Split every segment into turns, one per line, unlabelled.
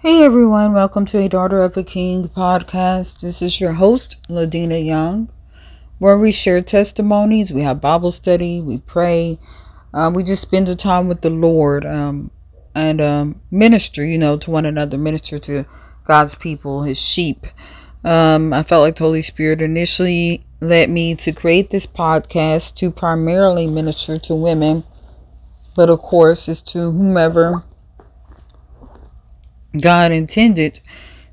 Hey everyone, welcome to a Daughter of a King podcast. This is your host, Ladina Young, where we share testimonies, we have Bible study, we pray, uh, we just spend the time with the Lord. Um, and um, minister, you know, to one another, minister to God's people, His sheep. Um, I felt like the Holy Spirit initially led me to create this podcast to primarily minister to women, but of course, it's to whomever God intended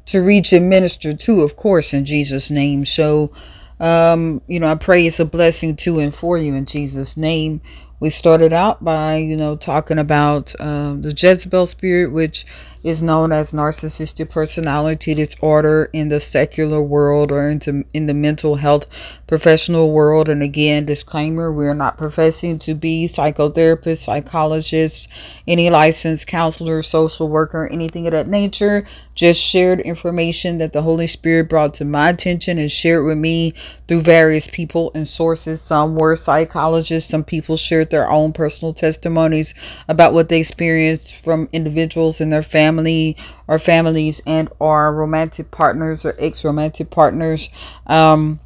to reach and minister to, of course, in Jesus' name. So, um, you know, I pray it's a blessing to and for you in Jesus' name we started out by, you know, talking about uh, the Jezebel spirit, which is known as narcissistic personality disorder in the secular world or into in the mental health professional world. And again, disclaimer: we are not professing to be psychotherapists, psychologists, any licensed counselor, social worker, anything of that nature. Just shared information that the Holy Spirit brought to my attention and shared with me through various people and sources. Some were psychologists. Some people shared their own personal testimonies about what they experienced from individuals and their families family or families and or romantic partners or ex-romantic partners um,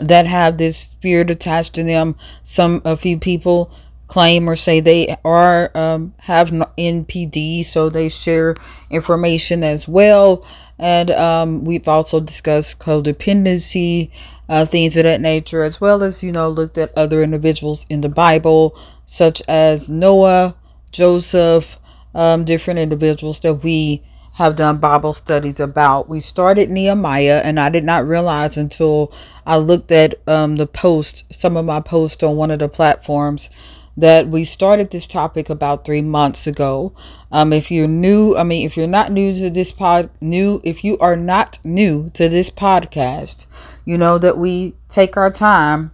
that have this spirit attached to them. Some a few people claim or say they are um, have npd so they share information as well. And um, we've also discussed codependency uh, things of that nature as well as you know looked at other individuals in the bible such as noah joseph um, different individuals that we have done Bible studies about. We started Nehemiah, and I did not realize until I looked at um, the post, some of my posts on one of the platforms, that we started this topic about three months ago. Um, if you're new, I mean, if you're not new to this pod, new, if you are not new to this podcast, you know that we take our time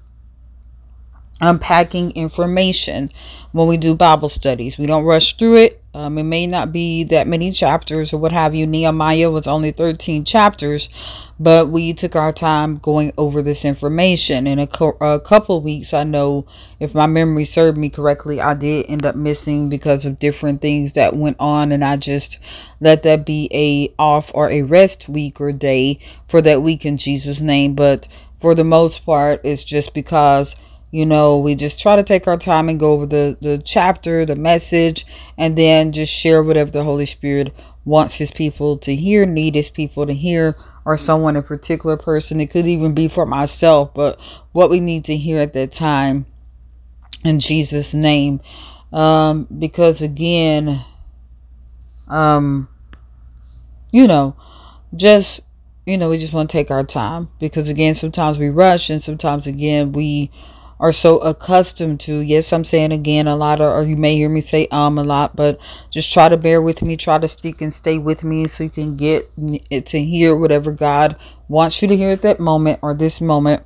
unpacking information when we do Bible studies. We don't rush through it. Um, it may not be that many chapters or what have you. Nehemiah was only 13 chapters, but we took our time going over this information. In a, co- a couple weeks, I know if my memory served me correctly, I did end up missing because of different things that went on, and I just let that be a off or a rest week or day for that week in Jesus' name. But for the most part, it's just because you know we just try to take our time and go over the the chapter the message and then just share whatever the holy spirit wants his people to hear need his people to hear or someone a particular person. It could even be for myself but what we need to hear at that time in jesus name. Um because again um you know just you know we just want to take our time because again sometimes we rush and sometimes again we are so accustomed to. Yes, I'm saying again a lot, or you may hear me say um a lot, but just try to bear with me. Try to stick and stay with me so you can get it to hear whatever God wants you to hear at that moment or this moment.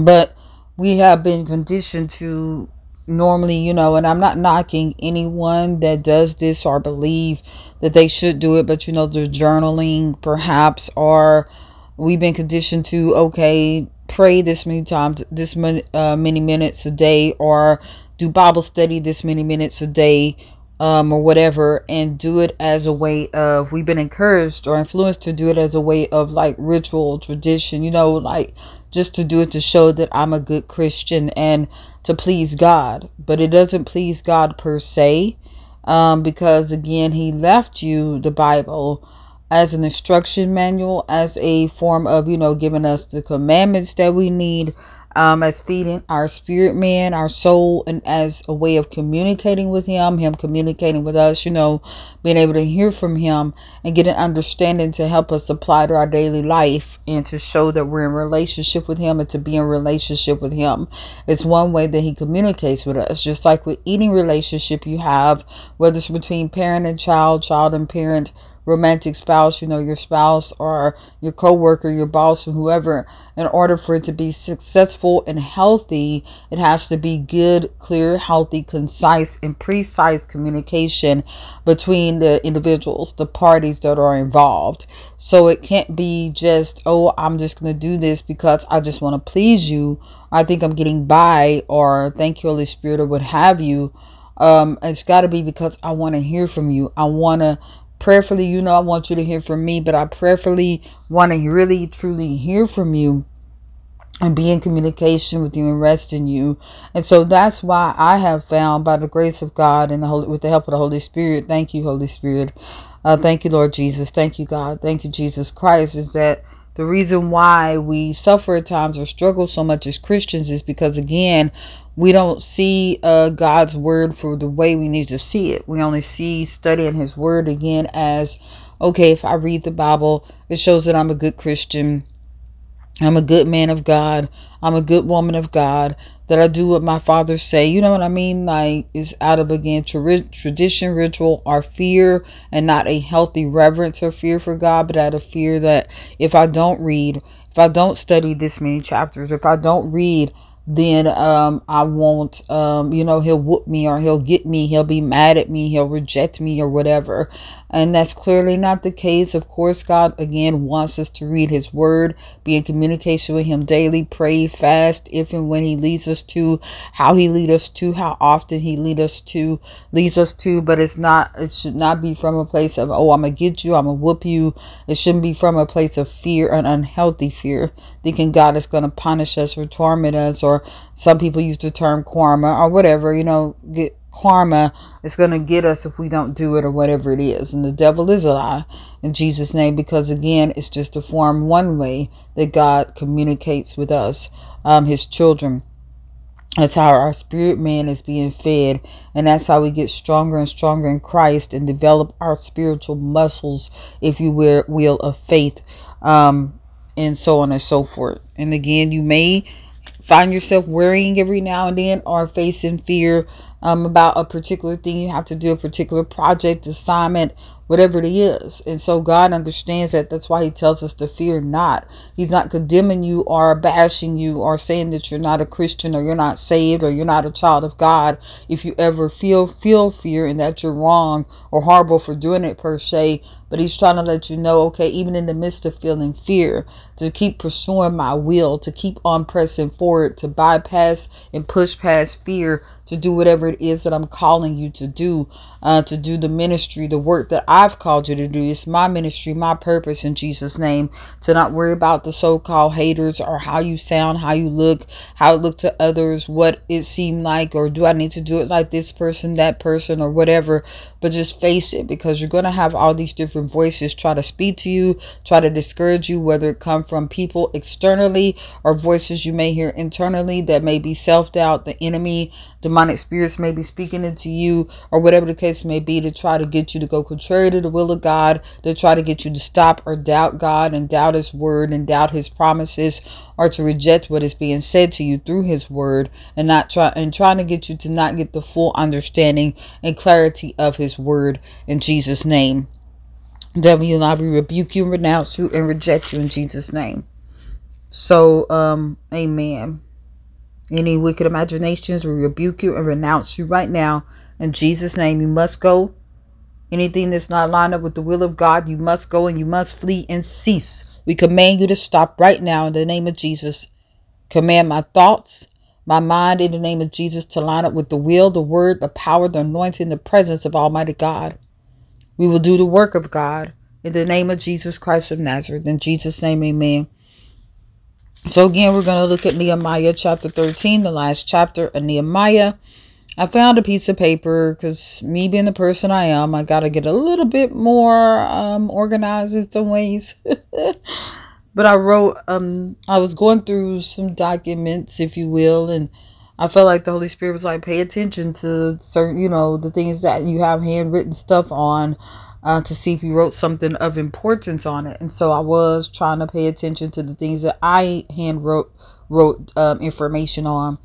But we have been conditioned to normally, you know, and I'm not knocking anyone that does this or believe that they should do it, but you know, the journaling perhaps, or we've been conditioned to, okay, pray this many times, this many, uh, many minutes a day, or do Bible study this many minutes a day, um, or whatever, and do it as a way of, we've been encouraged or influenced to do it as a way of like ritual tradition, you know, like just to do it to show that I'm a good Christian and to please God. But it doesn't please God per se, um, because again, He left you the Bible as an instruction manual, as a form of, you know, giving us the commandments that we need, um, as feeding our spirit man, our soul, and as a way of communicating with Him, Him communicating with us, you know, being able to hear from Him and get an understanding to help us apply to our daily life and to show that we're in relationship with Him and to be in relationship with Him. It's one way that He communicates with us, just like with any relationship you have, whether it's between parent and child, child and parent romantic spouse, you know, your spouse or your coworker, your boss, or whoever, in order for it to be successful and healthy, it has to be good, clear, healthy, concise, and precise communication between the individuals, the parties that are involved. So it can't be just, oh, I'm just going to do this because I just want to please you. I think I'm getting by, or thank you, Holy Spirit, or what have you. Um, it's got to be because I want to hear from you. I want to prayerfully, you know, I want you to hear from me, but I prayerfully want to really, truly hear from you and be in communication with you and rest in you. And so that's why I have found by the grace of God and the Holy, with the help of the Holy Spirit, thank you, Holy Spirit. Uh, thank you, Lord Jesus. Thank you, God. Thank you, Jesus Christ, is that the reason why we suffer at times or struggle so much as Christians is because, again, we don't see uh, God's word for the way we need to see it. We only see studying His word again as okay, if I read the Bible, it shows that I'm a good Christian. I'm a good man of God. I'm a good woman of God. That I do what my fathers say. You know what I mean? Like it's out of again tra- tradition, ritual, or fear, and not a healthy reverence or fear for God, but out of fear that if I don't read, if I don't study this many chapters, if I don't read then um, I won't, um, you know, he'll whoop me or he'll get me, he'll be mad at me, he'll reject me or whatever. And that's clearly not the case. Of course, God again wants us to read His Word, be in communication with Him daily, pray, fast, if and when He leads us to, how He lead us to, how often He lead us to, leads us to. But it's not. It should not be from a place of oh, I'm gonna get you, I'm gonna whoop you. It shouldn't be from a place of fear, an unhealthy fear, thinking God is gonna punish us or torment us, or some people use the term karma or whatever. You know, get karma is going to get us if we don't do it or whatever it is. And the devil is a lie in Jesus' name because, again, it's just a form one way that God communicates with us, um, his children. That's how our spirit man is being fed. And that's how we get stronger and stronger in Christ and develop our spiritual muscles, if you will, of faith, um, and so on and so forth. And again, you may find yourself worrying every now and then or facing fear um, about a particular thing you have to do, a particular project, assignment, whatever it is. And so God understands that. That's why He tells us to fear not. He's not condemning you or bashing you or saying that you're not a Christian or you're not saved or you're not a child of God. If you ever feel feel fear and that you're wrong or horrible for doing it per se, but He's trying to let you know, okay, even in the midst of feeling fear, to keep pursuing my will, to keep on pressing forward, to bypass and push past fear to do whatever it is that I'm calling you to do, uh, to do the ministry, the work that I've called you to do. It's my ministry, my purpose in Jesus' name. To not worry about the so called haters or how you sound, how you look, how it looked to others, what it seemed like, or do I need to do it like this person, that person, or whatever. But just face it because you're going to have all these different voices try to speak to you, try to discourage you, whether it come from people externally or voices you may hear internally that may be self doubt, the enemy, demonic spirits may be speaking into you, or whatever the case may be, to try to get you to go contrary to the will of God, to try to get you to stop or doubt God and doubt His word and doubt His promises, or to reject what is being said to you through His word, and not try and trying to get you to not get the full understanding and clarity of His word in Jesus' name. Devil, you and I rebuke you, renounce you, and reject you in Jesus' name. So, um, amen. Any wicked imaginations, we rebuke you and renounce you right now. In Jesus' name, you must go. Anything that's not lined up with the will of God, you must go and you must flee and cease. We command you to stop right now in the name of Jesus. Command my thoughts, my mind in the name of Jesus to line up with the will, the word, the power, the anointing, the presence of Almighty God. We will do the work of God in the name of Jesus Christ of Nazareth. In Jesus' name, amen. So again, we're going to look at Nehemiah chapter 13, the last chapter of Nehemiah. I found a piece of paper because me being the person I am, I got to get a little bit more um, organized in some ways. but I wrote, um, I was going through some documents, if you will, and I felt like the Holy Spirit was like, pay attention to certain, you know, the things that you have handwritten stuff on uh, to see if you wrote something of importance on it. And so I was trying to pay attention to the things that I hand wrote wrote um, information on.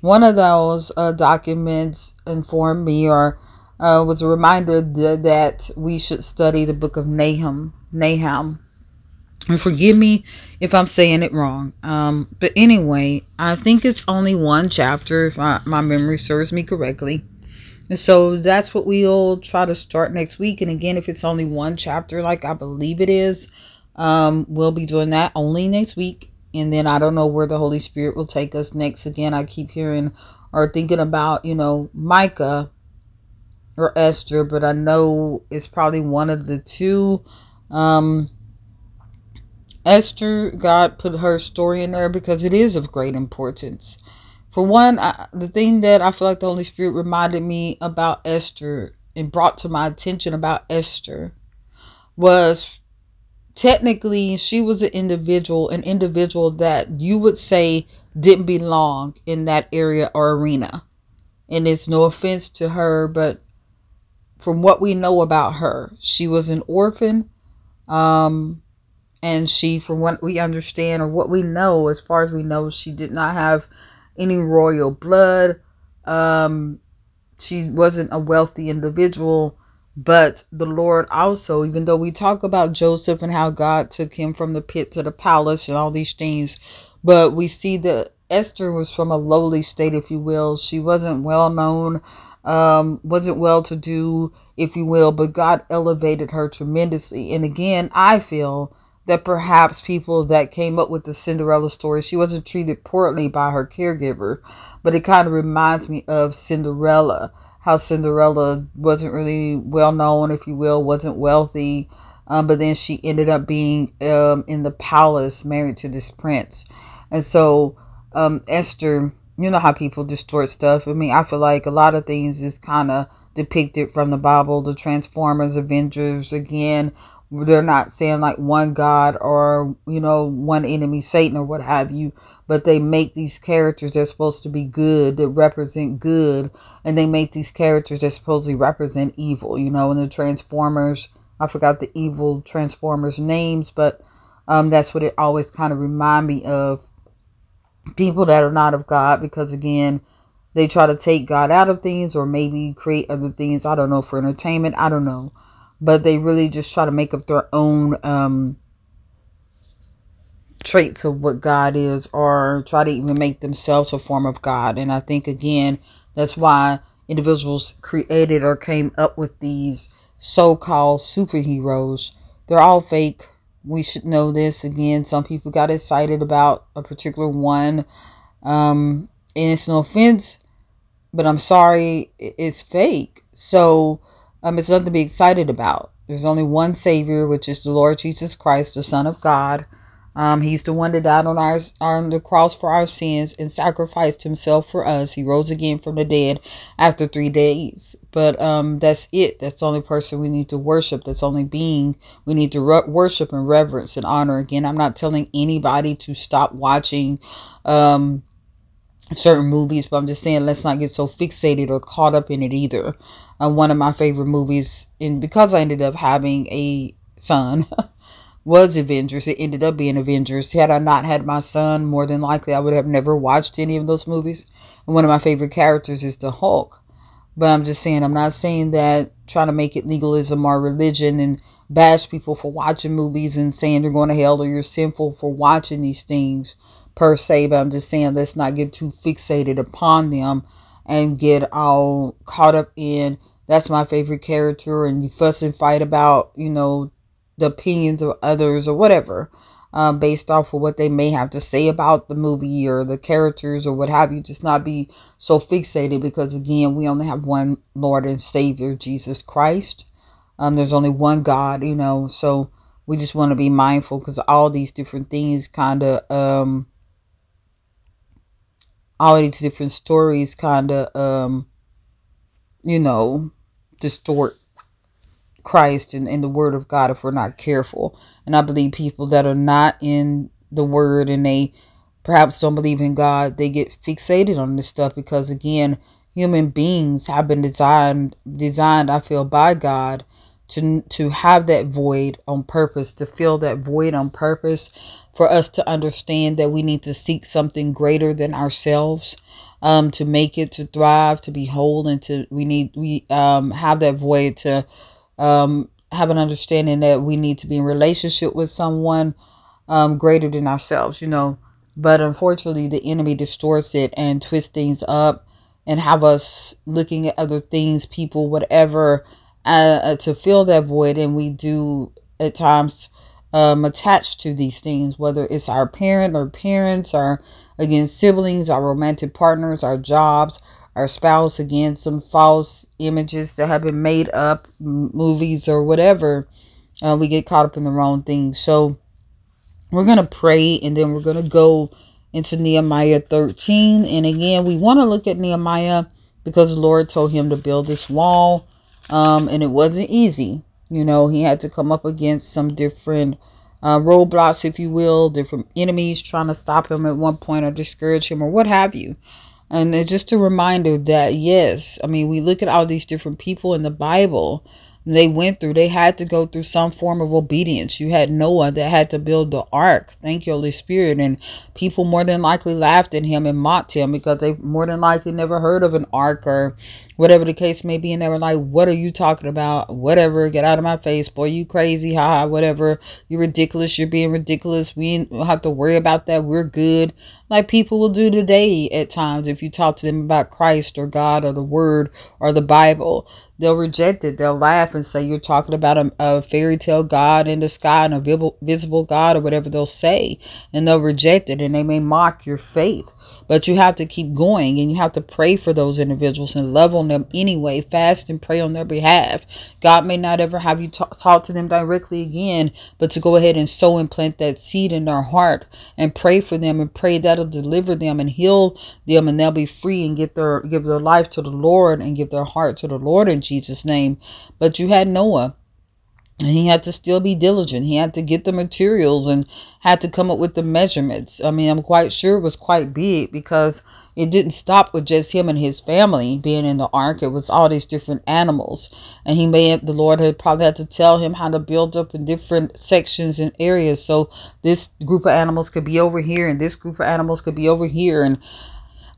One of those uh, documents informed me or uh, was a reminder th- that we should study the book of Nahum. Nahum. And forgive me if I'm saying it wrong. Um, but anyway, I think it's only one chapter, if my, my memory serves me correctly. And so that's what we'll try to start next week. And again, if it's only one chapter, like I believe it is, um, we'll be doing that only next week. And then I don't know where the Holy Spirit will take us next. Again, I keep hearing or thinking about, you know, Micah or Esther, but I know it's probably one of the two. Um, Esther, God put her story in there because it is of great importance. For one, I, the thing that I feel like the Holy Spirit reminded me about Esther and brought to my attention about Esther was technically she was an individual, an individual that you would say didn't belong in that area or arena. And it's no offense to her, but from what we know about her, she was an orphan. Um, and she, from what we understand or what we know, as far as we know, she did not have any royal blood. Um, she wasn't a wealthy individual, but the Lord also, even though we talk about Joseph and how God took him from the pit to the palace and all these things, but we see that Esther was from a lowly state, if you will. She wasn't well known, um, wasn't well to do, if you will, but God elevated her tremendously. And again, I feel that perhaps people that came up with the Cinderella story, she wasn't treated poorly by her caregiver, but it kind of reminds me of Cinderella, how Cinderella wasn't really well known, if you will, wasn't wealthy, um, but then she ended up being um, in the palace married to this prince. And so um, Esther, you know how people distort stuff. I mean, I feel like a lot of things is kind of depicted from the Bible, the Transformers, Avengers, again, they're not saying like one god or you know one enemy satan or what have you but they make these characters they're supposed to be good that represent good and they make these characters that supposedly represent evil you know and the transformers i forgot the evil transformers names but um, that's what it always kind of remind me of. People that are not of god because again they try to take god out of things or maybe create other things. I don't know for entertainment i don't know but they really just try to make up their own um, traits of what God is or try to even make themselves a form of God. And I think, again, that's why individuals created or came up with these so called superheroes. They're all fake. We should know this. Again, some people got excited about a particular one. Um, and it's no offense, but I'm sorry, it's fake. So, um, it's nothing to be excited about. There's only one Savior, which is the Lord Jesus Christ, the Son of God. Um, he's the one that died on our on the cross for our sins and sacrificed himself for us. He rose again from the dead after three days. But um, that's it. That's the only person we need to worship. That's only being we need to re- worship and reverence and honor. Again, I'm not telling anybody to stop watching um, certain movies, but I'm just saying let's not get so fixated or caught up in it either. Uh, one of my favorite movies, and because I ended up having a son, was Avengers. It ended up being Avengers. Had I not had my son, more than likely I would have never watched any of those movies. And one of my favorite characters is the Hulk. But I'm just saying, I'm not saying that trying to make it legalism or religion and bash people for watching movies and saying they're going to hell or you're sinful for watching these things per se, but I'm just saying let's not get too fixated upon them and get all caught up in that's my favorite character and you fuss and fight about, you know, the opinions of others or whatever. Um, based off of what they may have to say about the movie or the characters or what have you. Just not be so fixated because, again, we only have one Lord and Savior, Jesus Christ. Um, there's only one God, you know, so we just want to be mindful because all these different things kind of um, all these different stories kind of, um, you know, distort Christ and, and the Word of God if we're not careful. And I believe people that are not in the Word and they perhaps don't believe in God, they get fixated on this stuff because, again, human beings have been designed, designed, I feel, by God to to have that void on purpose, to fill that void on purpose, for us to understand that we need to seek something greater than ourselves, um, to make it, to thrive, to be whole, and to we need we um have that void to um have an understanding that we need to be in relationship with someone um greater than ourselves, you know. But unfortunately, the enemy distorts it and twists things up and have us looking at other things, people, whatever uh, uh, to fill that void. And we do at times um, attached to these things, whether it's our parent or parents, our again siblings, our romantic partners, our jobs, our spouse, again some false images that have been made up, movies or whatever. Uh, we get caught up in the wrong things. So we're gonna pray, and then we're gonna go into Nehemiah 13. And again, we want to look at Nehemiah because the Lord told him to build this wall um, and it wasn't easy. You know, he had to come up against some different uh, roadblocks, if you will, different enemies trying to stop him at one point or discourage him or what have you. And it's just a reminder that, yes, I mean, we look at all these different people in the Bible they went through. They had to go through some form of obedience. You had Noah that had to build the ark. Thank you, Holy Spirit. And people more than likely laughed at him and mocked him because they more than likely never heard of an ark or whatever the case may be. And they were like, What are you talking about? Whatever. Get out of my face. Boy, you crazy. Ha ha. Whatever. You're ridiculous. You're being ridiculous. We don't have to worry about that. We're good. Like people will do today at times if you talk to them about Christ or God or the Word or the Bible they'll reject it. They'll laugh and say you're talking about a, a fairy tale God in the sky and a visible, visible God or whatever they'll say. And they'll reject it and they may mock your faith. But you have to keep going and you have to pray for those individuals and love on them anyway. Fast and pray on their behalf. God may not ever have you talk, talk to them directly again, but to go ahead and sow and plant that seed in their heart and pray for them and pray that'll deliver them and heal them and they'll be free and get their give their life to the Lord and give their heart to the Lord in Jesus' name. But you had Noah and he had to still be diligent. He had to get the materials and had to come up with the measurements. I mean, I'm quite sure it was quite big because it didn't stop with just him and his family being in the ark. It was all these different animals. And he may have, the Lord had probably had to tell him how to build up in different sections and areas. So this group of animals could be over here and this group of animals could be over here. And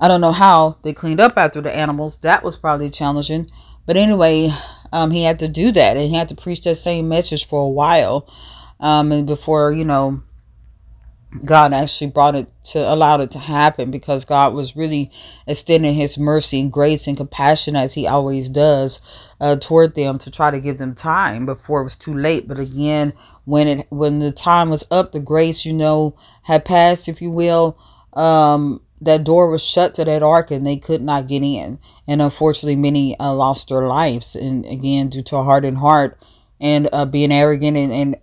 I don't know how they cleaned up after the animals. That was probably challenging. But anyway, um, he had to do that and he had to preach that same message for a while. Um, and before, you know, God actually brought it to allowed it to happen because God was really extending his mercy and grace and compassion as he always does uh, toward them to try to give them time before it was too late. But again, when it when the time was up, the grace, you know, had passed, if you will, um, that door was shut to that ark and they could not get in. And unfortunately, many uh, lost their lives. And again, due to a hardened heart and uh, being arrogant and, and,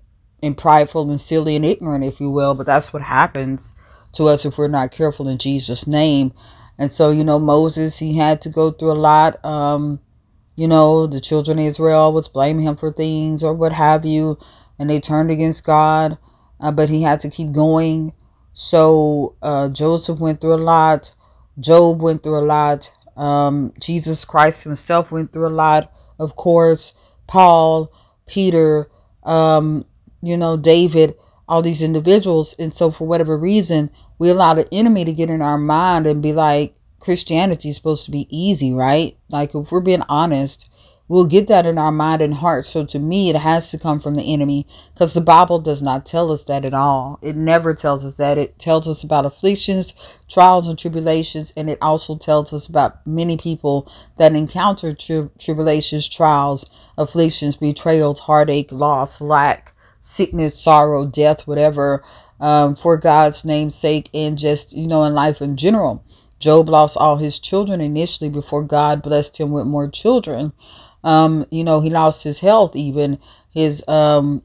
and prideful and silly and ignorant, if you will. But that's what happens to us if we're not careful in Jesus' name. And so, you know, Moses, he had to go through a lot. Um, you know, the children of Israel was blaming him for things or what have you. And they turned against God. Uh, but he had to keep going so uh, Joseph went through a lot. Job went through a lot. Um, Jesus Christ himself went through a lot. Of course, Paul, Peter, um, you know, David, all these individuals. And so, for whatever reason, we allow the enemy to get in our mind and be like, Christianity is supposed to be easy, right? Like, if we're being honest, We'll get that in our mind and heart. So to me, it has to come from the enemy because the Bible does not tell us that at all. It never tells us that. It tells us about afflictions, trials, and tribulations. And it also tells us about many people that encounter tri- tribulations, trials, afflictions, betrayals, heartache, loss, lack, sickness, sorrow, death, whatever, um, for God's name's sake and just, you know, in life in general. Job lost all his children initially before God blessed him with more children. Um, you know, he lost his health, even his um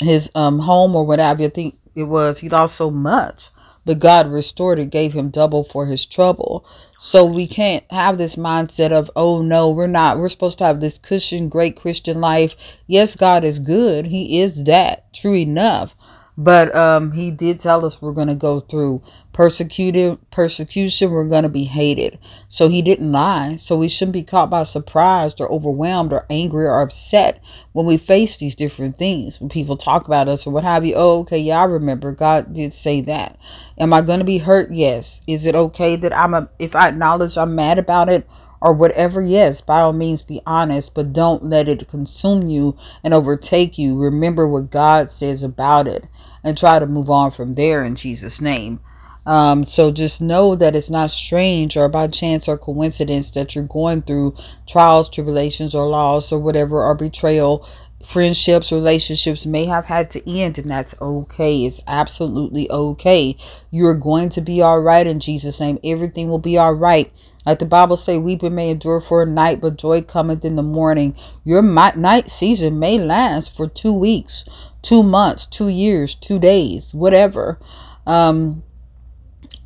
his um home or whatever you think it was. He lost so much, but God restored it, gave him double for his trouble. So we can't have this mindset of, oh no, we're not. We're supposed to have this cushion, great Christian life. Yes, God is good. He is that, true enough. But um, he did tell us we're going to go through persecuted persecution. We're going to be hated. So he didn't lie. So we shouldn't be caught by surprise or overwhelmed or angry or upset when we face these different things. When people talk about us or what have you. Oh, okay, yeah, I remember. God did say that. Am I going to be hurt? Yes. Is it okay that I'm a, if I acknowledge I'm mad about it? or whatever, yes, by all means be honest, but don't let it consume you and overtake you. Remember what God says about it and try to move on from there in Jesus' name. Um, so just know that it's not strange or by chance or coincidence that you're going through trials, tribulations, or loss or whatever, or betrayal. Friendships, relationships may have had to end, and that's okay. It's absolutely okay. You're going to be all right in Jesus' name. Everything will be all right. Like the Bible say, weeping may endure for a night, but joy cometh in the morning. Your night season may last for two weeks, two months, two years, two days, whatever. Um,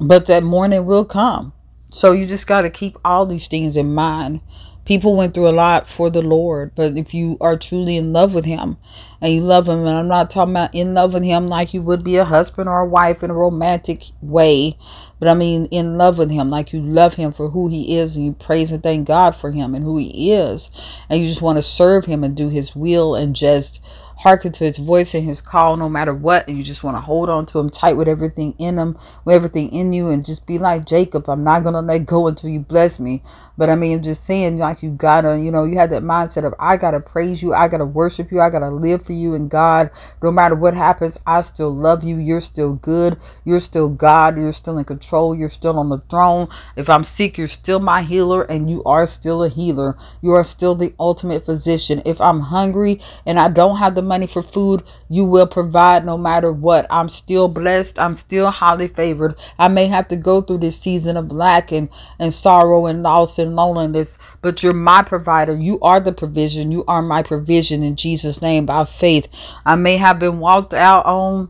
but that morning will come. So you just got to keep all these things in mind. People went through a lot for the Lord, but if you are truly in love with Him and you love Him, and I'm not talking about in love with Him like you would be a husband or a wife in a romantic way, but I mean in love with Him, like you love Him for who He is and you praise and thank God for Him and who He is, and you just want to serve Him and do His will and just hearken to his voice and his call no matter what and you just want to hold on to him tight with everything in him with everything in you and just be like jacob i'm not gonna let go until you bless me. But i mean i'm just saying like you gotta you know you had that mindset of i gotta praise you i gotta worship you i gotta live for you and god. No matter what happens i still love you you're still good you're still god you're still in control you're still on the throne. If i'm sick you're still my healer and you are still a healer. You are still the ultimate physician. If i'm hungry and i don't have the money for food, you will provide no matter what. I'm still blessed. I'm still highly favored. I may have to go through this season of lack and, and sorrow and loss and loneliness, but you're my provider. You are the provision. You are my provision in Jesus' name by faith. I may have been walked out on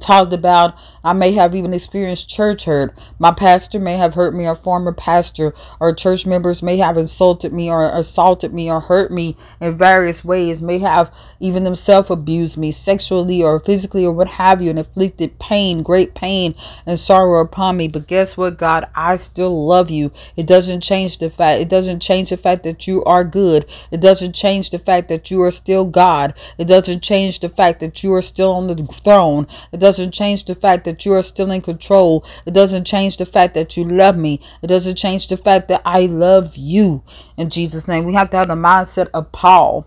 talked about i may have even experienced church hurt. My pastor may have hurt me or former pastor or church members may have insulted me or assaulted me or hurt me in various ways may have even themselves abused me sexually or physically or what have you and inflicted pain great pain and sorrow upon me. But guess what god? I still love you. It doesn't change the fact it doesn't change the fact that you are good. It doesn't change the fact that you are still god. It doesn't change the fact that you are still on the throne. it doesn't change the fact that you are still in control. It doesn't change the fact that you love me. It doesn't change the fact that I love you. In Jesus' name, we have to have the mindset of Paul.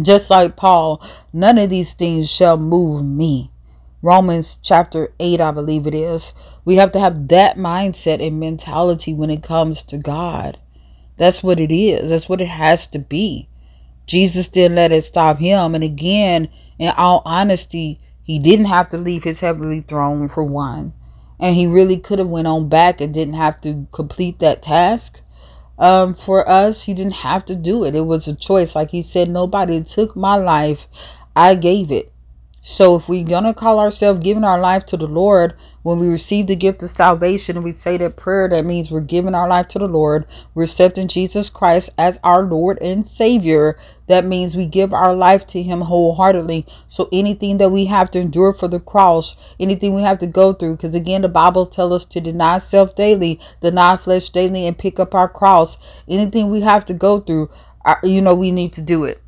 Just like Paul, none of these things shall move me. Romans chapter 8, I believe it is. We have to have that mindset and mentality when it comes to God. That's what it is. That's what it has to be. Jesus didn't let it stop him. And again, in all honesty, he didn't have to leave his heavenly throne for one. And he really could have went on back and didn't have to complete that task. Um, for us, he didn't have to do it. It was a choice. Like he said, nobody took my life. I gave it. So if we're to call ourselves giving our life to the Lord, when we receive the gift of salvation we say that prayer, that means we're giving our life to the Lord. We're accepting Jesus Christ as our Lord and Savior. That means we give our life to Him wholeheartedly. So anything that we have to endure for the cross, anything we have to go through, because again, the Bible tells us to deny self daily, deny flesh daily, and pick up our cross. Anything we have to go through, you know, we need to do it.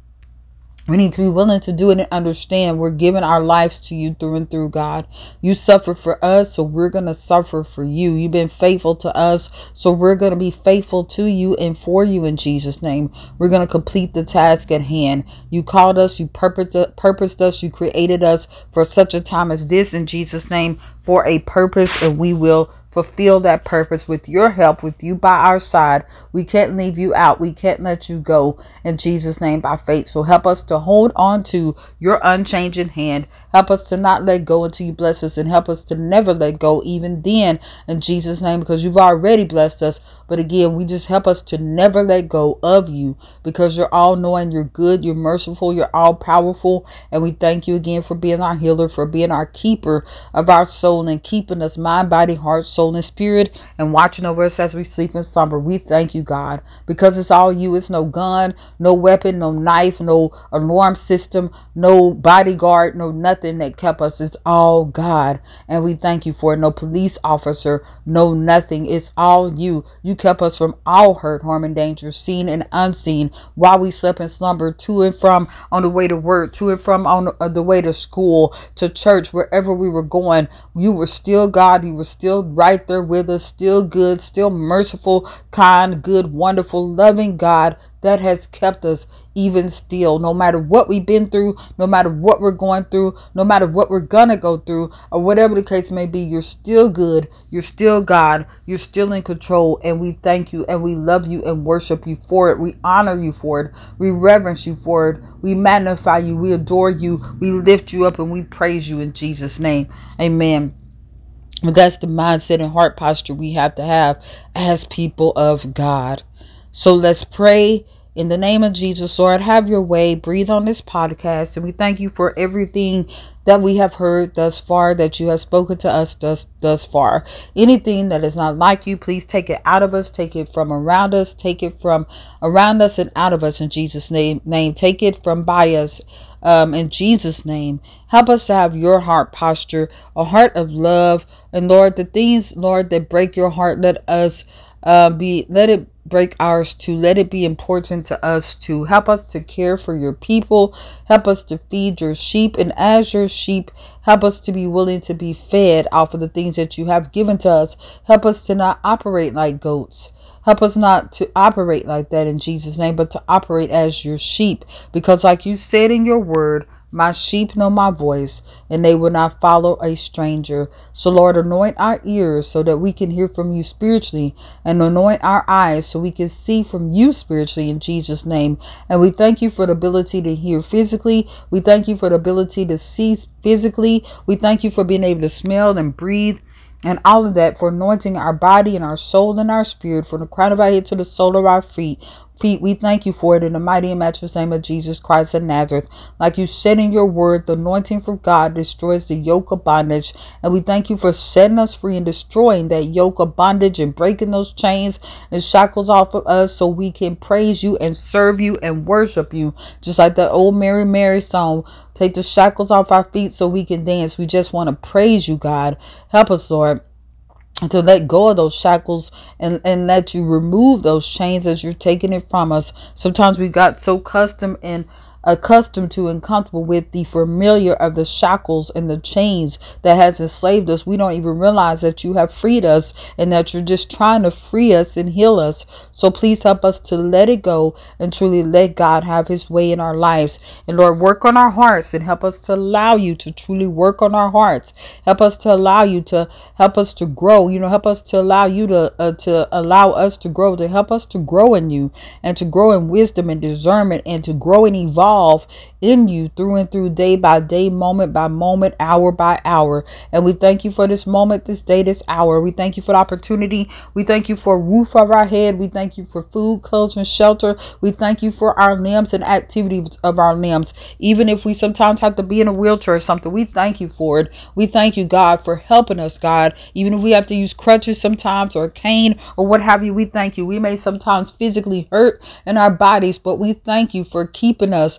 We need to be willing to do it and understand we're giving our lives to you through and through, God. You suffer for us, so we're going to suffer for you. You've been faithful to us, so we're going to be faithful to you and for you in Jesus' name. We're going to complete the task at hand. You called us, you purposed us, you created us for such a time as this in Jesus' name for a purpose, and we will fulfill that purpose with your help, with you by our side. We can't leave you out. We can't let you go in Jesus' name by faith. So help us to hold on to your unchanging hand. Help us to not let go until you bless us and help us to never let go even then in Jesus' name because you've already blessed us. But again, we just help us to never let go of you because you're all knowing, you're good, you're merciful, you're all powerful. And we thank you again for being our healer, for being our keeper of our soul and keeping us mind, body, heart, soul and spirit, and watching over us as we sleep in slumber. We thank you, God, because it's all you. It's no gun, no weapon, no knife, no alarm system, no bodyguard, no nothing that kept us. It's all God. And we thank you for it. No police officer, no nothing. It's all you. You kept us from all hurt, harm, and danger, seen and unseen, while we slept in slumber, to and from on the way to work, to and from on uh, the way to school, to church, wherever we were going. You were still God. You were still right there with us, still good, still merciful, kind, good, wonderful, loving God that has kept us even still. No matter what we've been through, no matter what we're going through, no matter what we're gonna go through, or whatever the case may be, you're still good. You're still God. You're still in control. And we thank you and we love you and worship you for it. We honor you for it. We reverence you for it. We magnify you. We adore you. We lift you up and we praise you in Jesus' name. Amen. But that's the mindset and heart posture we have to have as people of God. So let's pray in the name of Jesus, Lord. Have your way. Breathe on this podcast. And we thank you for everything that we have heard thus far, that you have spoken to us thus, thus far. Anything that is not like you, please take it out of us, take it from around us, take it from around us and out of us in Jesus' name. name. Take it from by us um, in Jesus' name. Help us to have your heart posture, a heart of love. And Lord, the things, Lord, that break your heart, let us uh, be, let it break ours to let it be important to us to help us to care for your people help us to feed your sheep and as your sheep help us to be willing to be fed off of the things that you have given to us. Help us to not operate like goats. Help us not to operate like that in jesus name but to operate as your sheep. Because like you said in your word my sheep know my voice, and they will not follow a stranger. So, Lord, anoint our ears so that we can hear from you spiritually, and anoint our eyes so we can see from you spiritually in Jesus' name. And we thank you for the ability to hear physically. We thank you for the ability to see physically. We thank you for being able to smell and breathe and all of that for anointing our body and our soul and our spirit from the crown of our head to the sole of our feet feet. We thank you for it in the mighty and matchless name of Jesus Christ of Nazareth. Like you said in your word, the anointing from God destroys the yoke of bondage. And we thank you for setting us free and destroying that yoke of bondage and breaking those chains and shackles off of us so we can praise you and serve you and worship you. Just like the old Mary Mary song, take the shackles off our feet so we can dance. We just want to praise you, God. Help us, Lord to let go of those shackles and, and let you remove those chains as you're taking it from us. Sometimes we got so custom and accustomed to and comfortable with the familiar of the shackles and the chains that has enslaved us, we don't even realize that you have freed us and that you're just trying to free us and heal us. So please help us to let it go and truly let God have his way in our lives. And Lord, work on our hearts and help us to allow you to truly work on our hearts. Help us to allow you to help us to grow. You know, help us to allow you to uh, to allow us to grow, to help us to grow in you and to grow in wisdom and discernment and to grow and evolve in you through and through, day by day, moment by moment, hour by hour. And we thank you for this moment, this day, this hour. We thank you for the opportunity. We thank you for roof over our head. We thank you for food, clothes, and shelter. We thank you for our limbs and activities of our limbs. Even if we sometimes have to be in a wheelchair or something, we thank you for it. We thank you, God, for helping us, God. Even if we have to use crutches sometimes or a cane or what have you, we thank you. We may sometimes physically hurt in our bodies, but we thank you for keeping us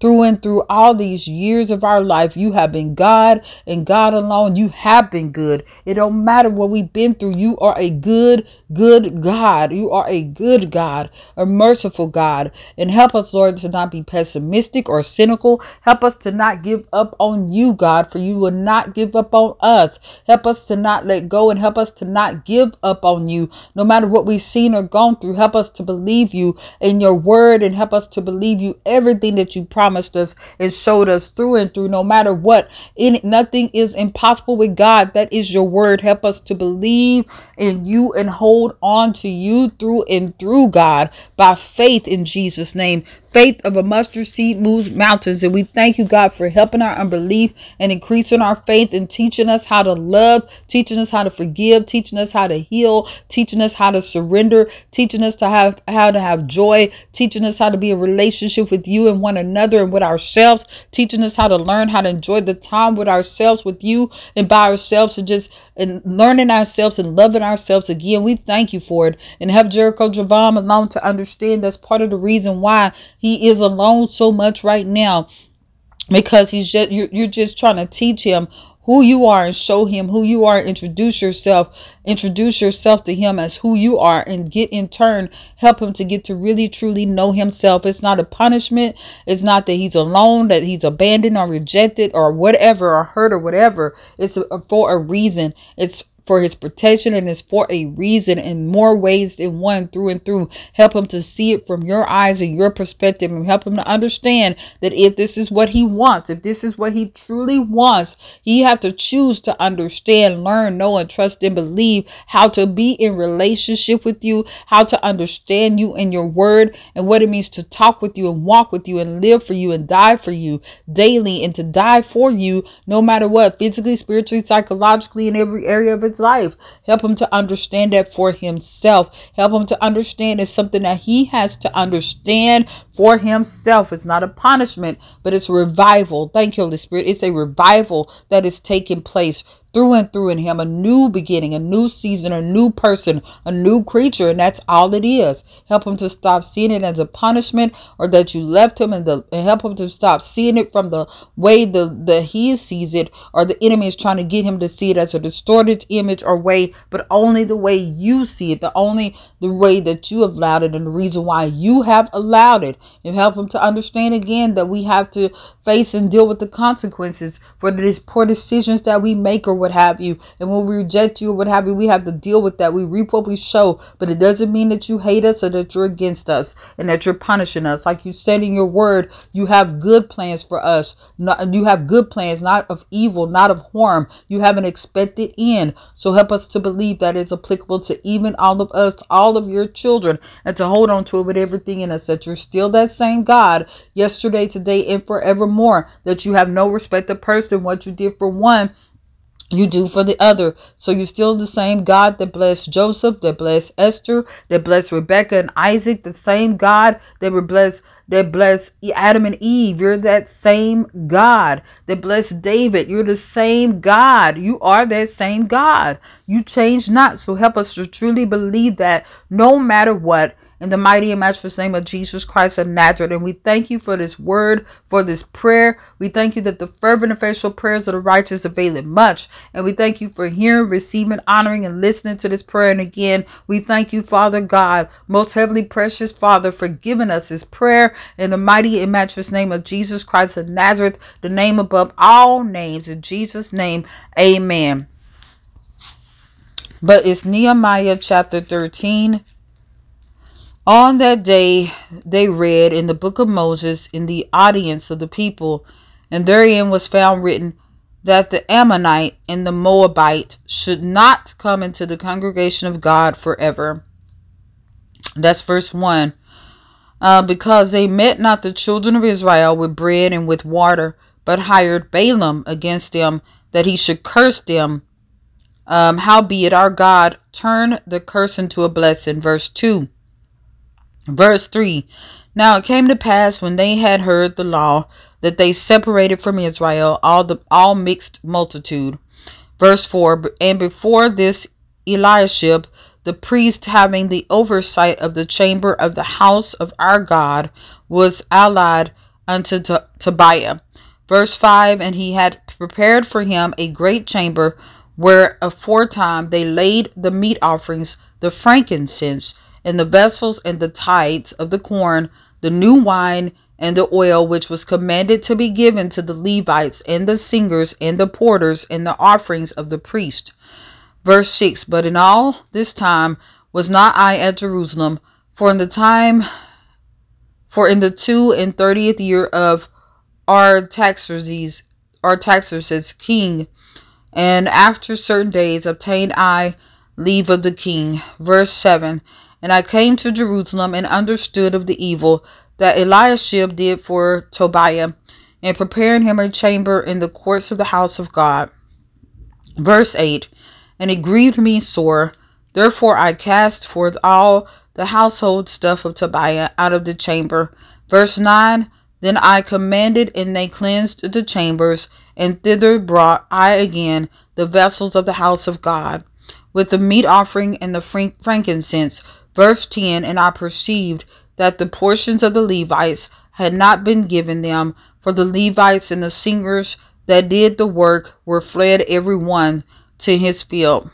through and through all these years of our life. You have been God and God alone. You have been good. It don't matter what we've been through. You are a good, good God. You are a good God, a merciful God. And help us, Lord, to not be pessimistic or cynical. Help us to not give up on you, God, for you will not give up on us. Help us to not let go and help us to not give up on you, no matter what we've seen or gone through. Help us to believe you in your word and help us to believe you everything that you promised promised us and showed us through and through, no matter what. Any, nothing is impossible with God. That is your word. Help us to believe in you and hold on to you through and through, God, by faith in Jesus' name. Faith of a mustard seed moves mountains. And we thank you, God, for helping our unbelief and increasing our faith and teaching us how to love, teaching us how to forgive, teaching us how to heal, teaching us how to surrender, teaching us to have how to have joy, teaching us how to be in relationship with you and one another and with ourselves, teaching us how to learn how to enjoy the time with ourselves, with you and by ourselves, and just and learning ourselves and loving ourselves again. We thank you for it. And help Jericho Javam alone to understand that's part of the reason why he is alone so much right now because he's just you're, you're just trying to teach him who you are and show him who you are. Introduce yourself introduce yourself to him as who you are and get in turn help him to get to really truly know himself. It's not a punishment. It's not that he's alone that he's abandoned or rejected or whatever or hurt or whatever. It's for a reason. It's for his protection and it's for a reason in more ways than one through and through. Help him to see it from your eyes and your perspective and help him to understand that if this is what he wants, if this is what he truly wants, he have to choose to understand, learn, know, and trust and believe how to be in relationship with you, how to understand you and your word and what it means to talk with you and walk with you and live for you and die for you daily and to die for you no matter what, physically, spiritually, psychologically, in every area of its life. Help him to understand that for himself. Help him to understand it's something that he has to understand for himself. It's not a punishment, but it's revival. Thank you, Holy Spirit. It's a revival that is taking place through and through in him a new beginning, a new season, a new person, a new creature, and that's all it is. Help him to stop seeing it as a punishment or that you left him and, the, and help him to stop seeing it from the way the, the he sees it or the enemy is trying to get him to see it as a distorted image or way, but only the way you see it, the only the way that you have allowed it and the reason why you have allowed it. And help him to understand again that we have to face and deal with the consequences for the poor decisions that we make or what have you. And when we reject you or what have you, we have to deal with that. We reap what we show, but it doesn't mean that you hate us or that you're against us and that you're punishing us. Like you said in your word, you have good plans for us. Not, you have good plans, not of evil, not of harm. You have an expected end. So help us to believe that it's applicable to even all of us, all of your children, and to hold on to it with everything in us that you're still that same God yesterday, today, and forevermore. That you have no respect of person. What you did for one, you do for the other. So you're still the same God that blessed Joseph, that blessed Esther, that blessed Rebecca and Isaac, the same God that were blessed that blessed Adam and Eve. You're that same God that blessed David. You're the same God. You are that same God. You change not. So help us to truly believe that no matter what, in the mighty and matchless name of Jesus Christ of Nazareth. And we thank you for this word, for this prayer. We thank you that the fervent, and faithful prayers of the righteous avail it much. And we thank you for hearing, receiving, honoring, and listening to this prayer. And again, we thank you, Father God, most heavenly precious Father, for giving us this prayer in the mighty and matchless name of Jesus Christ of Nazareth, the name above all names. In Jesus' name, amen. But it's Nehemiah chapter 13 on that day, they read in the book of Moses in the audience of the people, and therein was found written that the Ammonite and the Moabite should not come into the congregation of God forever. That's verse 1. Uh, because they met not the children of Israel with bread and with water, but hired Balaam against them that he should curse them. Um, howbeit our God turned the curse into a blessing. Verse 2. Verse 3 Now it came to pass when they had heard the law that they separated from Israel all the all mixed multitude. Verse 4 And before this Eliashib, the priest having the oversight of the chamber of the house of our God, was allied unto Tobiah. Verse 5 And he had prepared for him a great chamber where aforetime they laid the meat offerings, the frankincense, and the vessels and the tithes of the corn, the new wine, and the oil which was commanded to be given to the Levites and the singers and the porters and the offerings of the priest. Verse 6 But in all this time was not I at Jerusalem, for in the time, for in the two and thirtieth year of Artaxerxes, Artaxerxes king, and after certain days obtained I leave of the king. Verse 7 and I came to Jerusalem and understood of the evil that Eliashib did for Tobiah, and preparing him a chamber in the courts of the house of God. Verse 8 And it grieved me sore, therefore I cast forth all the household stuff of Tobiah out of the chamber. Verse 9 Then I commanded, and they cleansed the chambers, and thither brought I again the vessels of the house of God, with the meat offering and the frankincense. Verse 10 And I perceived that the portions of the Levites had not been given them, for the Levites and the singers that did the work were fled every one to his field.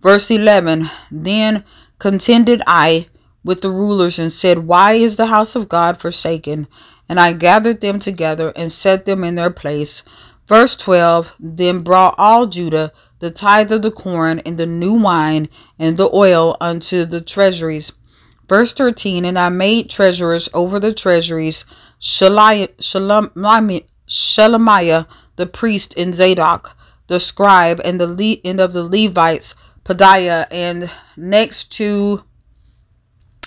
Verse 11 Then contended I with the rulers and said, Why is the house of God forsaken? And I gathered them together and set them in their place. Verse 12 Then brought all Judah the tithe of the corn and the new wine and the oil unto the treasuries. Verse 13 And I made treasurers over the treasuries Shelemiah the priest and Zadok the scribe and the Le- and of the Levites Pedaiah and next to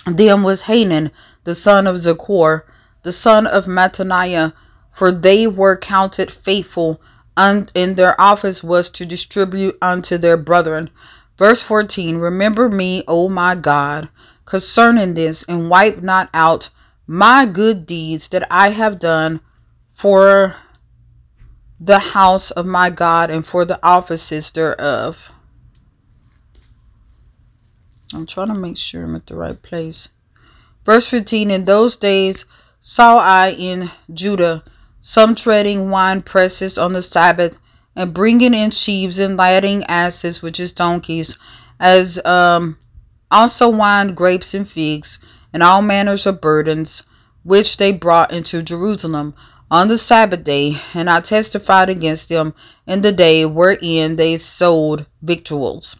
them was Hanan the son of Zaccur the son of Mattaniah for they were counted faithful and in their office was to distribute unto their brethren. Verse 14 Remember me, O my God, concerning this, and wipe not out my good deeds that I have done for the house of my God and for the offices thereof. I'm trying to make sure I'm at the right place. Verse 15 In those days saw I in Judah some treading wine presses on the Sabbath, and bringing in sheaves and ladding asses, which is donkeys, as um, also wine, grapes, and figs, and all manners of burdens, which they brought into Jerusalem on the Sabbath day. And I testified against them in the day wherein they sold victuals.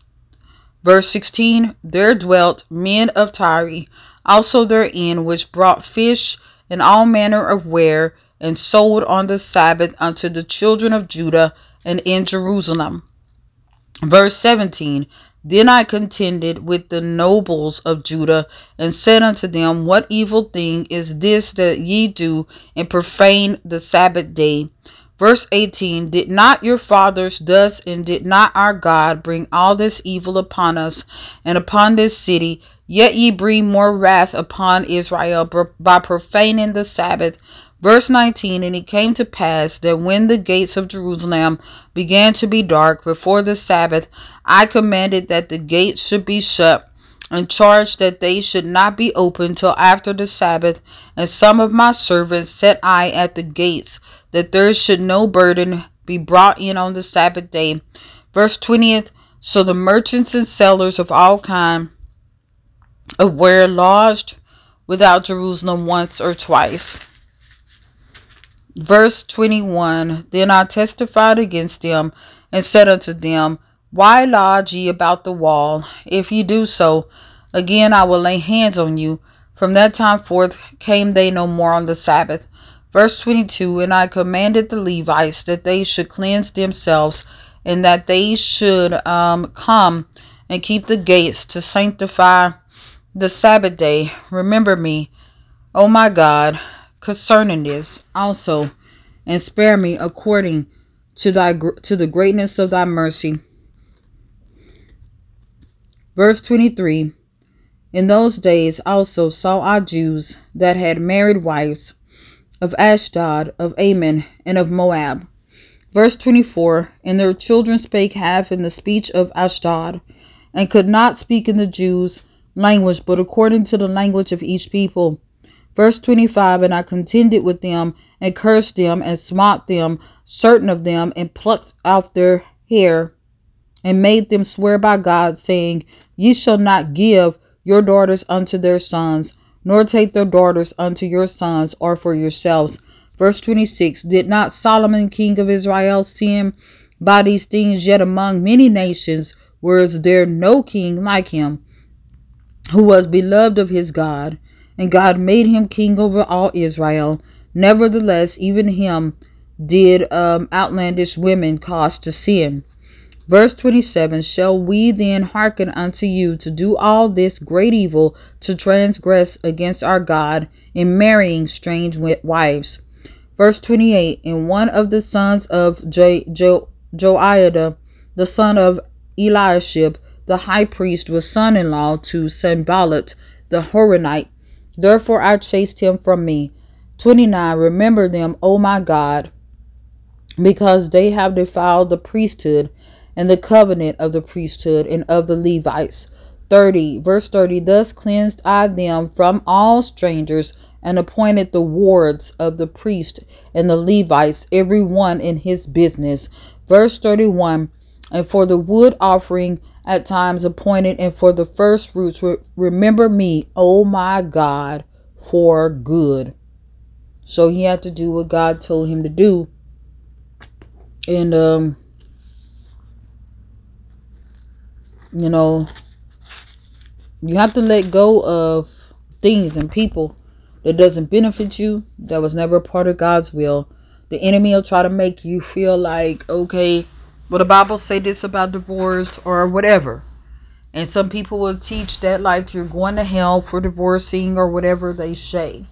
Verse 16 There dwelt men of Tyre, also therein, which brought fish and all manner of ware and sold on the Sabbath unto the children of Judah and in Jerusalem. Verse 17 Then I contended with the nobles of Judah and said unto them, What evil thing is this that ye do and profane the Sabbath day? Verse 18 Did not your fathers thus, and did not our God bring all this evil upon us and upon this city? Yet ye bring more wrath upon Israel by profaning the Sabbath. Verse 19 And it came to pass that when the gates of Jerusalem began to be dark before the Sabbath, I commanded that the gates should be shut and charged that they should not be opened till after the Sabbath. And some of my servants set I at the gates, that there should no burden be brought in on the Sabbath day. Verse 20th So the merchants and sellers of all kind of ware lodged without Jerusalem once or twice. Verse 21 Then I testified against them and said unto them, Why lodge ye about the wall? If ye do so, again I will lay hands on you. From that time forth came they no more on the Sabbath. Verse 22 And I commanded the Levites that they should cleanse themselves, and that they should um, come and keep the gates to sanctify the Sabbath day. Remember me, O my God, concerning this also, and spare me according to thy to the greatness of thy mercy. Verse 23 In those days also saw I Jews that had married wives of Ashdod, of Ammon, and of Moab. Verse 24 And their children spake half in the speech of Ashdod, and could not speak in the Jews' language, but according to the language of each people. Verse 25 And I contended with them, and cursed them, and smote them, certain of them, and plucked out their hair, and made them swear by God, saying, Ye shall not give your daughters unto their sons, nor take their daughters unto your sons, or for yourselves. Verse 26 Did not Solomon, king of Israel, sin by these things, yet among many nations was there no king like him, who was beloved of his God? And God made him king over all Israel. Nevertheless, even him did um, outlandish women cause to sin. Verse 27 Shall we then hearken unto you to do all this great evil, to transgress against our God in marrying strange wives? Verse 28 And one of the sons of jo- jo- Joiada, the son of Eliashib, the high priest, was son in law to Sanballat the Horonite. Therefore I chased him from me. 29 Remember them, O my God, because they have defiled the priesthood and the covenant of the priesthood and of the Levites. 30 verse 30 Thus cleansed I them from all strangers and appointed the wards of the priest and the Levites, every one in his business. Verse 31 And for the wood offering at times appointed, and for the first fruits, remember me, O my God, for good. So he had to do what God told him to do. And, um, you know, you have to let go of things and people that doesn't benefit you, that was never part of God's will. The enemy will try to make you feel like, okay, well, the Bible say this about divorce or whatever. And some people will teach that like you're going to hell for divorcing or whatever they say.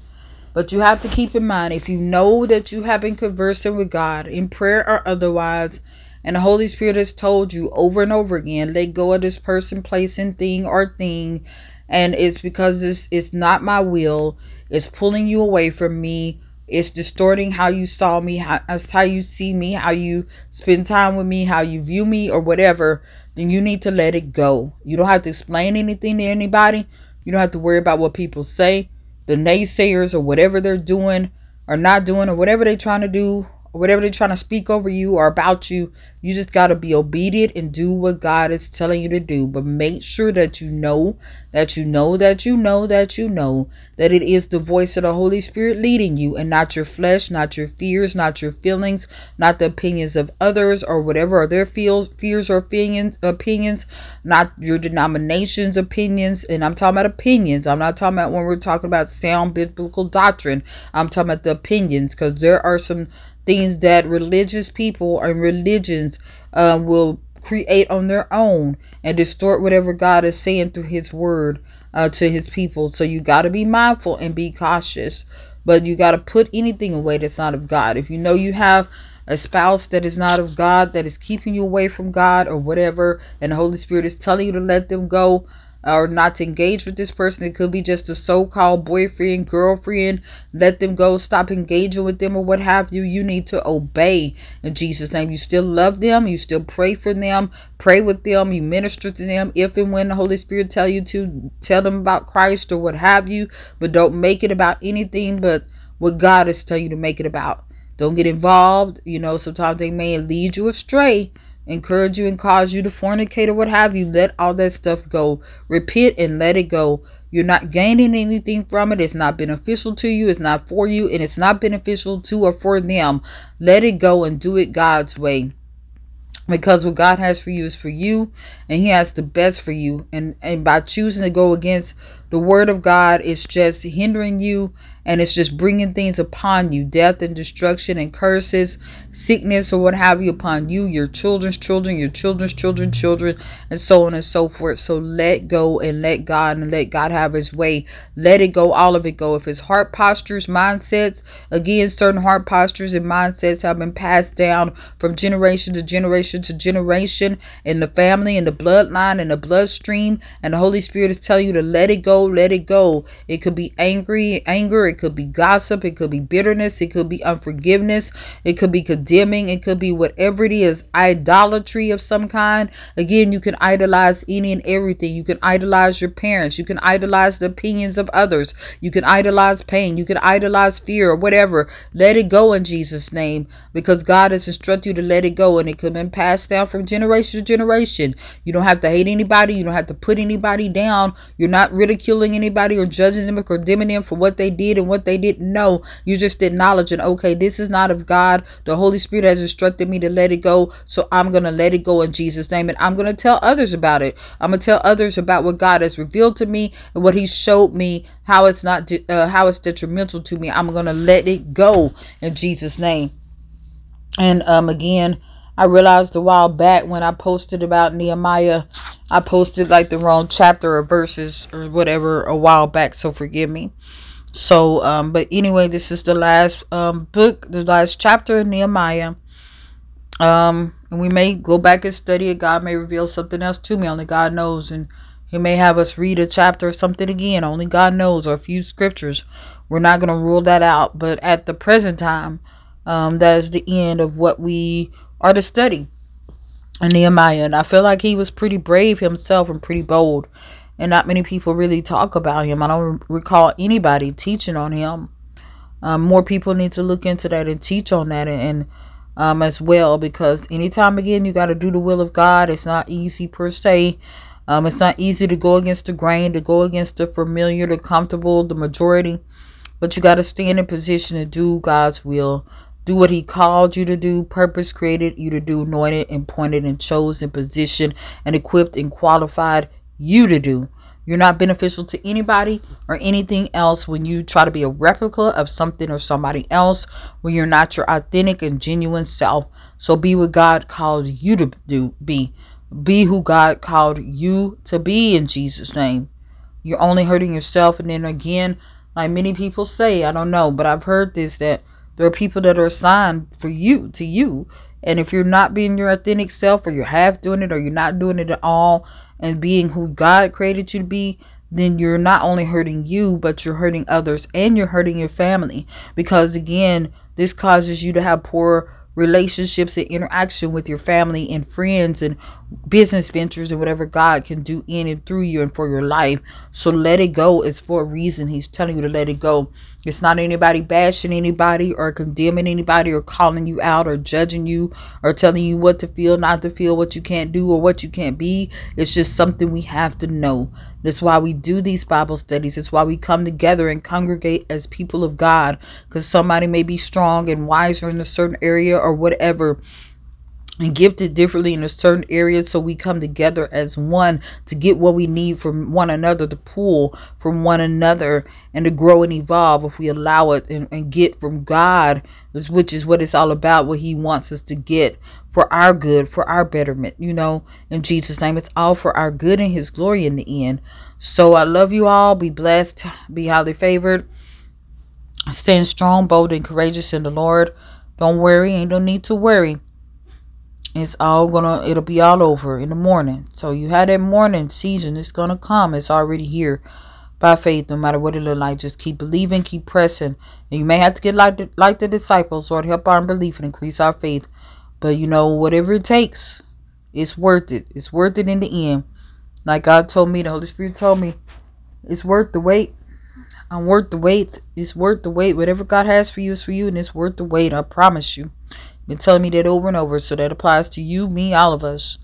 But you have to keep in mind if you know that you have been conversing with God in prayer or otherwise, and the Holy Spirit has told you over and over again, let go of this person, place, and thing or thing, and it's because it's it's not my will, it's pulling you away from me, it's distorting how you saw me, how, how you see me, how you spend time with me, how you view me, or whatever, then you need to let it go. You don't have to explain anything to anybody. You don't have to worry about what people say, the naysayers, or whatever they're doing or not doing, or whatever they're trying to do, whatever they're trying to speak over you or about you. You just got to be obedient and do what God is telling you to do. But make sure that you know, that you know, that you know, that you know that it is the voice of the Holy Spirit leading you and not your flesh, not your fears, not your feelings, not the opinions of others or whatever their feels, fears or opinions, opinions, not your denomination's opinions. And I'm talking about opinions. I'm not talking about when we're talking about sound biblical doctrine. I'm talking about the opinions because there are some things that religious people and religions uh, will create on their own and distort whatever God is saying through His Word uh, to His people. So you got to be mindful and be cautious. But you got to put anything away that's not of God. If you know you have a spouse that is not of God, that is keeping you away from God or whatever, and the Holy Spirit is telling you to let them go, or not to engage with this person. It could be just a so called boyfriend, girlfriend. Let them go. Stop engaging with them or what have you. You need to obey in Jesus' name. You still love them. You still pray for them. Pray with them. You minister to them if and when the Holy Spirit tell you to tell them about Christ or what have you. But don't make it about anything but what God is telling you to make it about. Don't get involved. You know, sometimes they may lead you astray encourage you and cause you to fornicate or what have you, let all that stuff go. Repent and let it go. You're not gaining anything from it. It's not beneficial to you. It's not for you. And it's not beneficial to or for them. Let it go and do it God's way. Because what God has for you is for you, and He has the best for you. And, and by choosing to go against the Word of God, it's just hindering you and it's just bringing things upon you death and destruction and curses sickness or what have you upon you your children's children your children's children children and so on and so forth. So let go and let god and let god have his way. Let it go all of it go. If it's heart postures mindsets again certain heart postures and mindsets have been passed down from generation to generation to generation in the family in the bloodline in the bloodstream and the holy spirit is telling you to let it go let it go. It could be angry anger it could be gossip, it could be bitterness, it could be unforgiveness, it could be condemning, it could be whatever it is, idolatry of some kind. Again, you can idolize any and everything. You can idolize your parents, you can idolize the opinions of others, you can idolize pain, you can idolize fear or whatever. Let it go in Jesus' name because God has instructed you to let it go and it could have been passed down from generation to generation. You don't have to hate anybody, you don't have to put anybody down. You're not ridiculing anybody or judging them or condemning them for what they did and what they didn't know. You just acknowledging, okay, this is not of God. The Holy Spirit has instructed me to let it go. So I'm going to let it go in Jesus' name. And I'm going to tell others about it. I'm going to tell others about what God has revealed to me and what He showed me, how it's not, uh, how it's detrimental to me. I'm going to let it go in Jesus' name. And um, again, I realized a while back when I posted about Nehemiah, I posted like the wrong chapter or verses or whatever a while back, so forgive me. So, um, but anyway, this is the last um, book, the last chapter of Nehemiah. Um, and we may go back and study it. God may reveal something else to me. Only God knows. And He may have us read a chapter or something again. Only God knows. Or a few scriptures. We're not going to rule that out. But at the present time, um, that is the end of what we are to study in Nehemiah. And I feel like he was pretty brave himself and pretty bold. And not many people really talk about him. I don't recall anybody teaching on him. Um, more people need to look into that and teach on that and, and um, as well because anytime again you got to do the will of God. It's not easy per se. Um, it's not easy to go against the grain, to go against the familiar, the comfortable, the majority. But you got to stand in position to do God's will. Do what He called you to do, purpose created you to do, anointed and pointed and chosen, positioned and equipped and qualified you to do. You're not beneficial to anybody or anything else when you try to be a replica of something or somebody else when you're not your authentic and genuine self. So be what God called you to do be. Be who God called you to be in Jesus' name. You're only hurting yourself and then again, like many people say, I don't know, but I've heard this that there are people that are assigned for you to you. And if you're not being your authentic self or you're half doing it or you're not doing it at all, and being who God created you to be, then you're not only hurting you, but you're hurting others and you're hurting your family. Because again, this causes you to have poor relationships and interaction with your family and friends and business ventures and whatever God can do in and through you and for your life. So let it go. It's for a reason. He's telling you to let it go. It's not anybody bashing anybody or condemning anybody or calling you out or judging you or telling you what to feel, not to feel, what you can't do or what you can't be. It's just something we have to know. That's why we do these Bible studies. It's why we come together and congregate as people of God because somebody may be strong and wiser in a certain area or whatever and gifted differently in a certain area so we come together as one to get what we need from one another to pull from one another and to grow and evolve if we allow it and, and get from god which is what it's all about what he wants us to get for our good for our betterment you know in jesus name. It's all for our good and his glory in the end. So i love you all. Be blessed. Be highly favored. Stand strong bold and courageous in the lord. Don't worry. Ain't no need to worry. It's all gonna it'll be all over in the morning. So you had that morning season. It's gonna come. It's already here by faith no matter what it look like. Just keep believing keep pressing. And you may have to get like the, like the disciples lord help our unbelief and increase our faith. But you know whatever it takes it's worth it. It's worth it in the end. Like god told me the holy spirit told me it's worth the wait. I'm worth the wait. It's worth the wait. Whatever god has for you is for you and it's worth the wait i promise you. Been telling me that over and over, so that applies to you, me, all of us.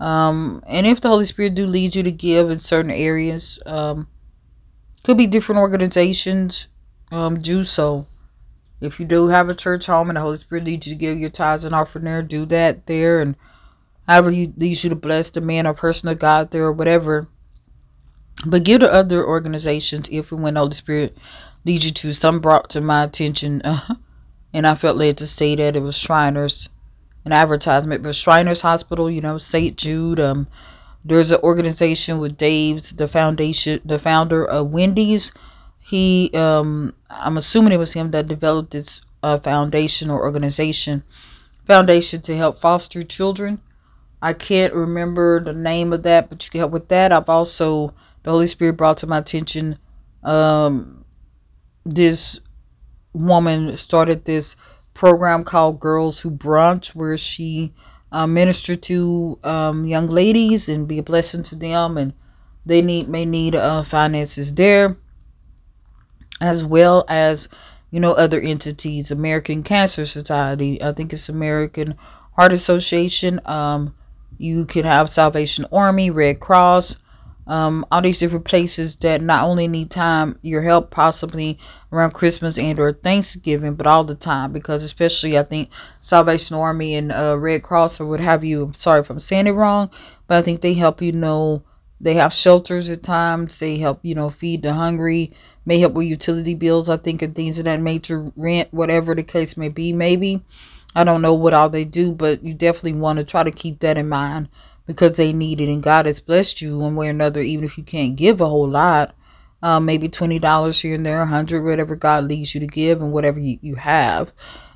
Um, and if the Holy Spirit do lead you to give in certain areas, um, could be different organizations, um, do so. If you do have a church home and the Holy Spirit leads you to give your tithes and offering there, do that there. And however He leads you to bless the man or person of God there or whatever. But give to other organizations if and when the Holy Spirit leads you to. Some brought to my attention. Uh, and I felt led to say that it was Shriners, an advertisement for Shriners Hospital, you know, St. Jude. Um, there's an organization with Dave's, the foundation, the founder of Wendy's. He, um, I'm assuming it was him that developed this uh, foundation or organization, foundation to help foster children. I can't remember the name of that, but you can help with that. I've also, the Holy Spirit brought to my attention um, this woman started this program called Girls Who Brunch, where she uh, ministered to um, young ladies and be a blessing to them, and they need may need uh, finances there, as well as you know other entities, American Cancer Society, I think it's American Heart Association. Um, you can have Salvation Army, Red Cross um, all these different places that not only need time your help possibly around christmas and or thanksgiving but all the time because especially i think salvation army and uh, red cross or what have you sorry if i'm saying it wrong but i think they help you know they have shelters at times they help you know feed the hungry may help with utility bills i think and things of that nature rent whatever the case may be maybe. I don't know what all they do, but you definitely want to try to keep that in mind because they need it. And God has blessed you one way or another, even if you can't give a whole lot. Um, maybe $20 here and there, 100 whatever God leads you to give, and whatever you, you have.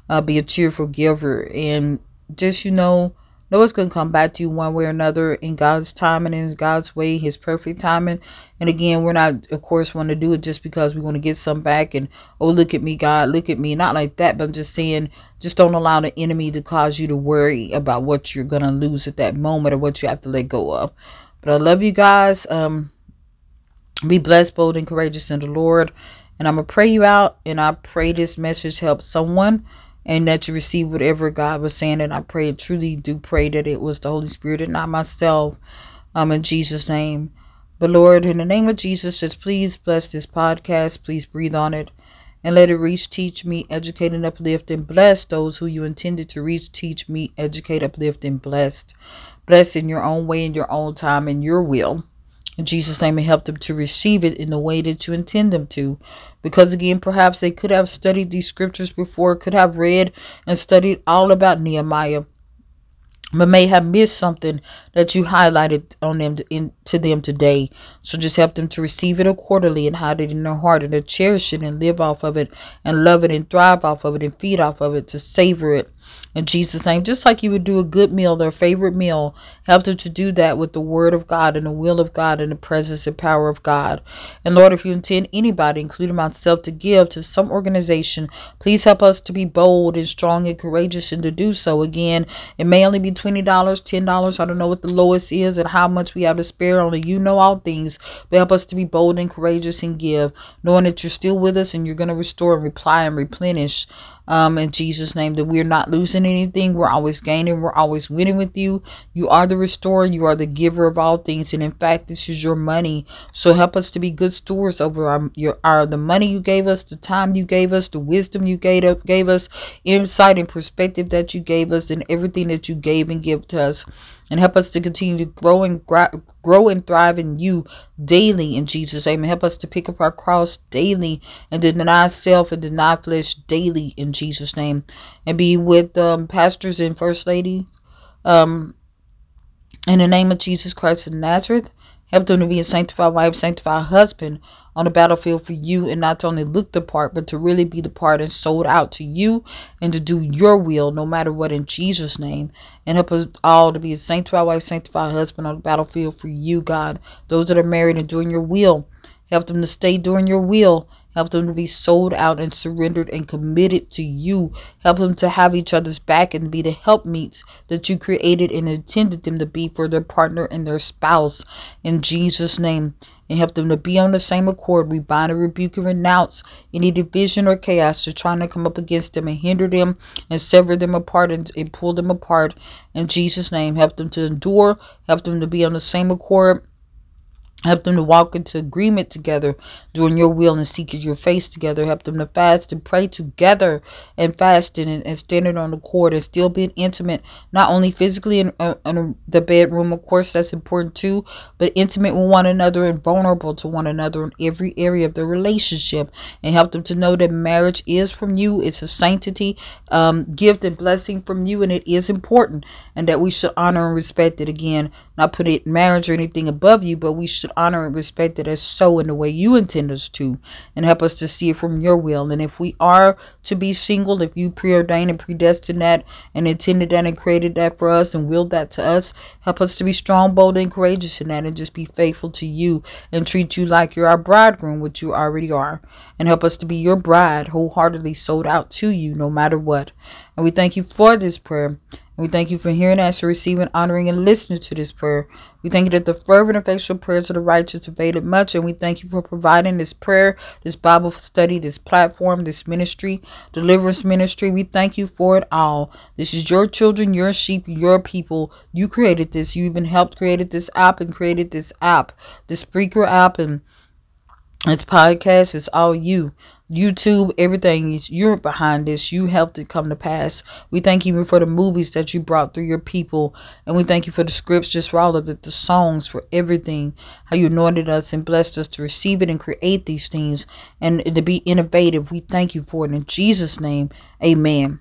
Uh, be a cheerful giver. And just, you know, know it's going to come back to you one way or another in God's time and in God's way, His perfect timing. And again, we're not, of course, want to do it just because we want to get some back and, oh, look at me, God, look at me. Not like that, but I'm just saying, just don't allow the enemy to cause you to worry about what you're going to lose at that moment or what you have to let go of. But I love you guys. Um, be blessed, bold, and courageous in the Lord. And I'm going to pray you out. And I pray this message helps someone and that you receive whatever God was saying. And I pray, truly do pray that it was the Holy Spirit and not myself. Um, in Jesus' name. But Lord, in the name of Jesus, just please bless this podcast. Please breathe on it and let it reach, teach me, educate, and uplift, and bless those who you intended to reach, teach me, educate, uplift, and blessed. Bless in your own way, in your own time, in your will. In Jesus' name, and help them to receive it in the way that you intend them to. Because again, perhaps they could have studied these scriptures before, could have read and studied all about Nehemiah, but may have missed something that you highlighted on them to, in, to them today. So just help them to receive it accordingly and hide it in their heart and to cherish it and live off of it and love it and thrive off of it and feed off of it to savor it in Jesus' name. Just like you would do a good meal, their favorite meal, help them to do that with the word of God and the will of God and the presence and power of God. And Lord, if you intend anybody, including myself, to give to some organization, please help us to be bold and strong and courageous and to do so. Again, it may only be $20, $10. I don't know what the lowest is and how much we have to spare. Only you know all things. But help us to be bold and courageous and give, knowing that you're still with us and you're going to restore and reply and replenish um, in Jesus' name, that we're not losing anything. We're always gaining. We're always winning with you. You are the restorer. You are the giver of all things. And in fact, this is your money. So help us to be good stewards over our, your, our the money you gave us, the time you gave us, the wisdom you gave, gave us, insight and perspective that you gave us, and everything that you gave and give to us and help us to continue to grow and grow and thrive in you daily in Jesus' name. Help us to pick up our cross daily and deny self and deny flesh daily in Jesus' name. And be with um, pastors and first lady um, in the name of Jesus Christ of Nazareth. Help them to be a sanctified wife, sanctified husband on the battlefield for you and not to only look the part, but to really be the part and sold out to you and to do your will no matter what in Jesus' name. And help us all to be a sanctified wife, sanctified husband on the battlefield for you, God. Those that are married and doing your will, help them to stay doing your will Help them to be sold out and surrendered and committed to you. Help them to have each other's back and be the helpmeets that you created and intended them to be for their partner and their spouse. In Jesus' name. And help them to be on the same accord. We bind and rebuke and renounce any division or chaos to trying to come up against them and hinder them and sever them apart and, and pull them apart. In Jesus' name. Help them to endure. Help them to be on the same accord Help them to walk into agreement together, doing your will and seeking your face together. Help them to fast and pray together and fasting and, and standing on the court and still being intimate, not only physically in, uh, in the bedroom, of course, that's important too, but intimate with one another and vulnerable to one another in every area of the relationship. And help them to know that marriage is from you, it's a sanctity, um, gift, and blessing from you, and it is important, and that we should honor and respect it again not put it marriage or anything above you, but we should honor and respect it as so in the way you intend us to, and help us to see it from your will. And if we are to be single, if you preordained and predestined that and intended that and created that for us and willed that to us, help us to be strong, bold, and courageous in that, and just be faithful to you and treat you like you're our bridegroom, which you already are, and help us to be your bride, wholeheartedly sold out to you, no matter what. And we thank you for this prayer. And we thank you for hearing us, receiving, honoring, and listening to this prayer. We thank you that the fervent, effectual prayers of the righteous availed much, and we thank you for providing this prayer, this Bible study, this platform, this ministry, deliverance ministry. We thank you for it all. This is your children, your sheep, your people. You created this. You even helped created this app and created this app, this Spreaker app, and it's podcast. It's all you. YouTube, everything is you're behind this. You helped it come to pass. We thank you for the movies that you brought through your people. And we thank you for the scripts, just for all of it, the songs, for everything. How you anointed us and blessed us to receive it and create these things and to be innovative. We thank you for it. In Jesus' name, amen.